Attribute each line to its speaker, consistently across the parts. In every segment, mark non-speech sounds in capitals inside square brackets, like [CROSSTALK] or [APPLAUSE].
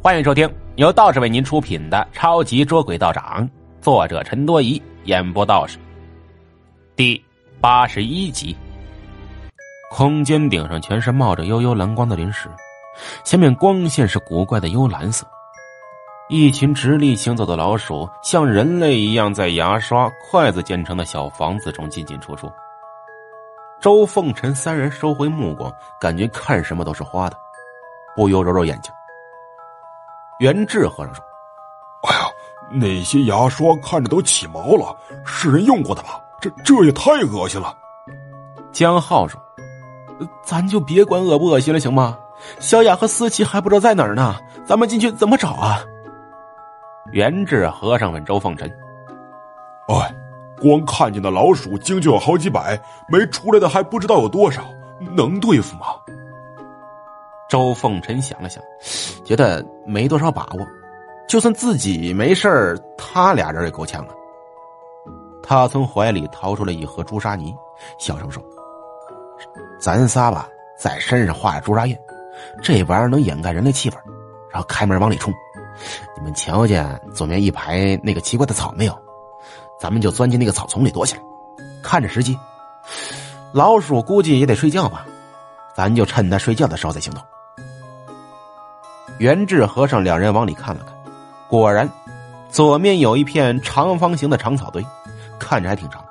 Speaker 1: 欢迎收听由道士为您出品的《超级捉鬼道长》，作者陈多疑，演播道士。第八十一集。空间顶上全是冒着幽幽蓝光的灵石，下面光线是古怪的幽蓝色。一群直立行走的老鼠，像人类一样在牙刷、筷子建成的小房子中进进出出。周凤臣三人收回目光，感觉看什么都是花的，不由揉揉眼睛。袁志和尚说：“
Speaker 2: 哎呀，那些牙刷看着都起毛了，是人用过的吧？这这也太恶心了。”
Speaker 1: 江浩说：“咱就别管恶不恶心了，行吗？小雅和思琪还不知道在哪儿呢，咱们进去怎么找啊？”袁志和尚问周凤臣：“
Speaker 2: 哎，光看见的老鼠精就有好几百，没出来的还不知道有多少，能对付吗？”
Speaker 1: 周凤臣想了想，觉得没多少把握。就算自己没事他俩人也够呛啊。他从怀里掏出了一盒朱砂泥，小声说：“咱仨吧，在身上画朱砂印，这玩意儿能掩盖人类气味，然后开门往里冲。你们瞧见左面一排那个奇怪的草没有？咱们就钻进那个草丛里躲起来，看着时机。老鼠估计也得睡觉吧，咱就趁它睡觉的时候再行动。”袁志和尚两人往里看了看，果然，左面有一片长方形的长草堆，看着还挺长。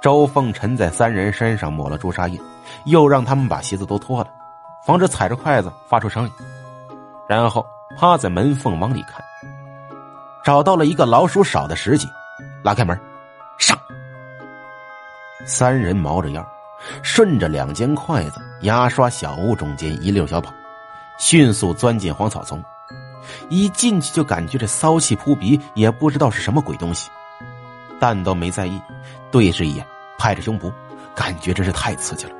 Speaker 1: 周凤臣在三人身上抹了朱砂印，又让他们把鞋子都脱了，防止踩着筷子发出声音。然后趴在门缝往里看，找到了一个老鼠少的时机，拉开门，上。三人猫着腰，顺着两间筷子、牙刷、小屋中间一溜小跑。迅速钻进荒草丛，一进去就感觉这骚气扑鼻，也不知道是什么鬼东西，但都没在意，对视一眼，拍着胸脯，感觉真是太刺激了。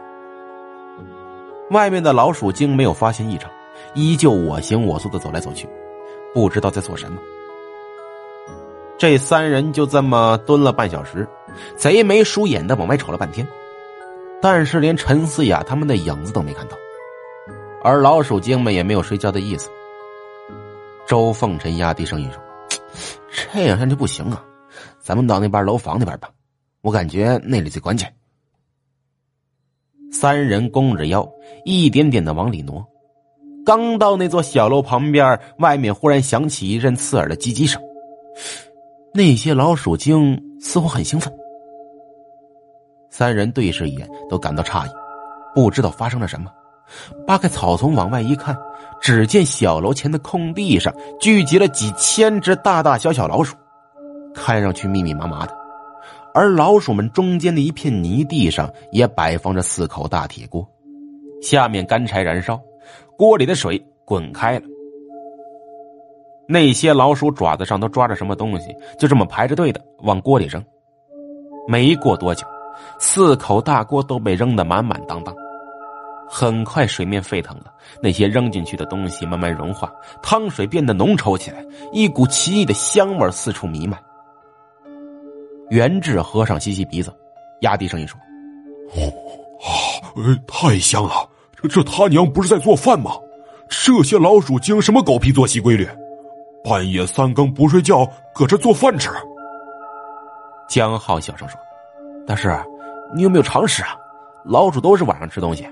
Speaker 1: 外面的老鼠精没有发现异常，依旧我行我素的走来走去，不知道在做什么。这三人就这么蹲了半小时，贼眉鼠眼的往外瞅了半天，但是连陈思雅他们的影子都没看到。而老鼠精们也没有睡觉的意思。周凤臣压低声音说：“ [SNIFFS] 这样下去不行啊，咱们到那边楼房那边吧，我感觉那里最关键。”三人弓着腰，一点点的往里挪。刚到那座小楼旁边，外面忽然响起一阵刺耳的叽叽声。那些老鼠精似乎很兴奋。三人对视一眼，都感到诧异，不知道发生了什么。扒开草丛往外一看，只见小楼前的空地上聚集了几千只大大小小老鼠，看上去密密麻麻的。而老鼠们中间的一片泥地上也摆放着四口大铁锅，下面干柴燃烧，锅里的水滚开了。那些老鼠爪子上都抓着什么东西，就这么排着队的往锅里扔。没过多久，四口大锅都被扔得满满当当。很快，水面沸腾了，那些扔进去的东西慢慢融化，汤水变得浓稠起来，一股奇异的香味四处弥漫。元志和尚吸吸鼻子，压低声音说：“
Speaker 2: 啊，太香了！这这他娘不是在做饭吗？这些老鼠精什么狗屁作息规律？半夜三更不睡觉，搁这做饭吃？”
Speaker 1: 江浩小声说：“大师，你有没有常识啊？老鼠都是晚上吃东西。”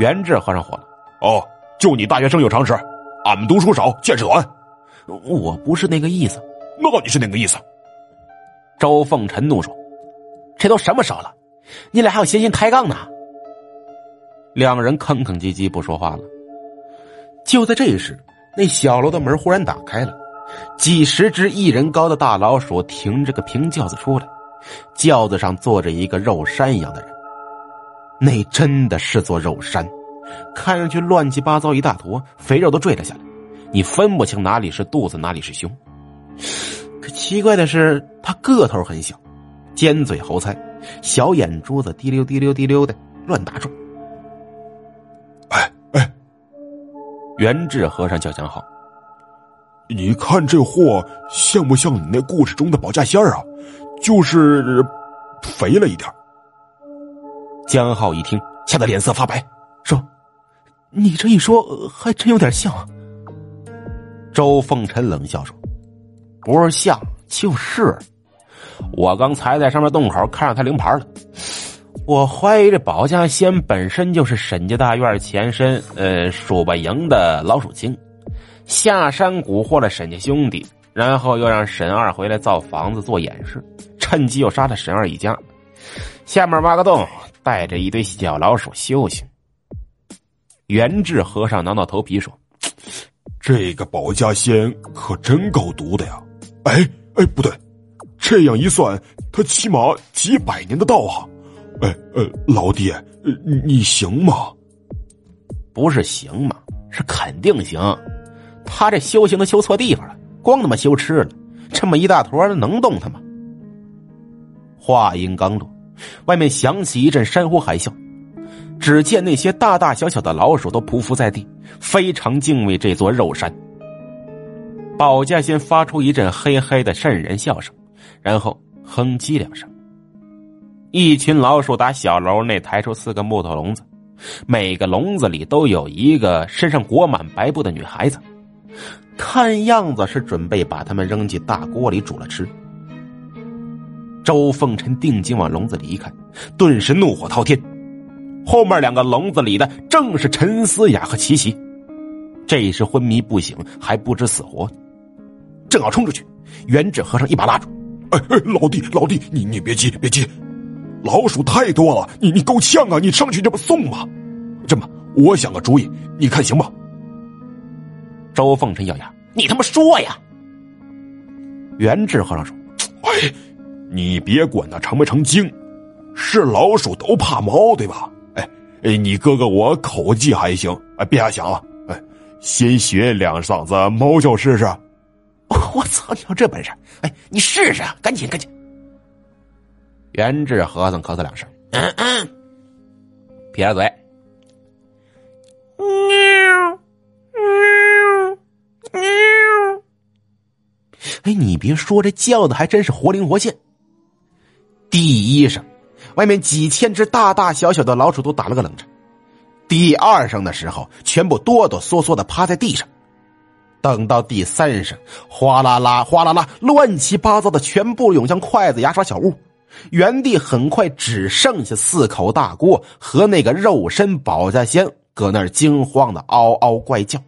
Speaker 1: 元志和尚火了，
Speaker 2: 哦，就你大学生有常识，俺们读书少，见识短。
Speaker 1: 我不是那个意思，
Speaker 2: 那你是哪个意思？
Speaker 1: 周凤臣怒说：“这都什么时候了，你俩还有闲心抬杠呢？”两人吭吭唧唧不说话了。就在这时，那小楼的门忽然打开了，几十只一人高的大老鼠停着个平轿子出来，轿子上坐着一个肉山一样的人。那真的是座肉山，看上去乱七八糟一大坨，肥肉都坠了下来，你分不清哪里是肚子，哪里是胸。可奇怪的是，他个头很小，尖嘴猴腮，小眼珠子滴溜滴溜滴溜的乱打转。
Speaker 2: 哎哎，
Speaker 1: 元志和尚叫江浩，
Speaker 2: 你看这货像不像你那故事中的保家仙儿啊？就是肥了一点。
Speaker 1: 江浩一听，吓得脸色发白，说：“你这一说，还真有点像。”周凤臣冷笑说：“不是像，就是。我刚才在上面洞口看上他灵牌了。我怀疑这保家仙本身就是沈家大院前身，呃，数吧营的老鼠精，下山蛊惑了沈家兄弟，然后又让沈二回来造房子做掩饰，趁机又杀了沈二一家。下面挖个洞，带着一堆小老鼠修行。”元智和尚挠挠头皮说。
Speaker 2: 这个保家仙可真够毒的呀！哎哎，不对，这样一算，他起码几百年的道行。哎呃，老弟，你行吗？
Speaker 1: 不是行吗？是肯定行。他这修行都修错地方了，光他妈修吃了，这么一大坨能动他吗？话音刚落，外面响起一阵山呼海啸。只见那些大大小小的老鼠都匍匐在地，非常敬畏这座肉山。保家仙发出一阵嘿嘿的瘆人笑声，然后哼唧两声。一群老鼠打小楼内抬出四个木头笼子，每个笼子里都有一个身上裹满白布的女孩子，看样子是准备把他们扔进大锅里煮了吃。周凤臣定睛往笼子里一看，顿时怒火滔天。后面两个笼子里的正是陈思雅和齐琪，这时昏迷不醒，还不知死活，正要冲出去，元志和尚一把拉住：“
Speaker 2: 哎哎，老弟老弟，你你别急别急，老鼠太多了，你你够呛啊，你上去这不送吗？这么，我想个主意，你看行吗？”
Speaker 1: 周凤臣咬牙：“你他妈说呀！”元志和尚说：“
Speaker 2: 哎，你别管它成没成精，是老鼠都怕猫，对吧？”哎哎，你哥哥我口技还行，哎，别瞎想了，哎，先学两嗓子猫叫试试。
Speaker 1: 我操，你有这本事？哎，你试试，赶紧，赶紧。元志和尚咳嗽两声，嗯嗯，撇着嘴。喵喵喵！哎，你别说，这叫的还真是活灵活现。第一声。外面几千只大大小小的老鼠都打了个冷颤，第二声的时候，全部哆哆嗦嗦的趴在地上。等到第三声，哗啦啦，哗啦啦，乱七八糟的全部涌向筷子、牙刷小屋，原地很快只剩下四口大锅和那个肉身保家仙搁那儿惊慌的嗷嗷怪叫。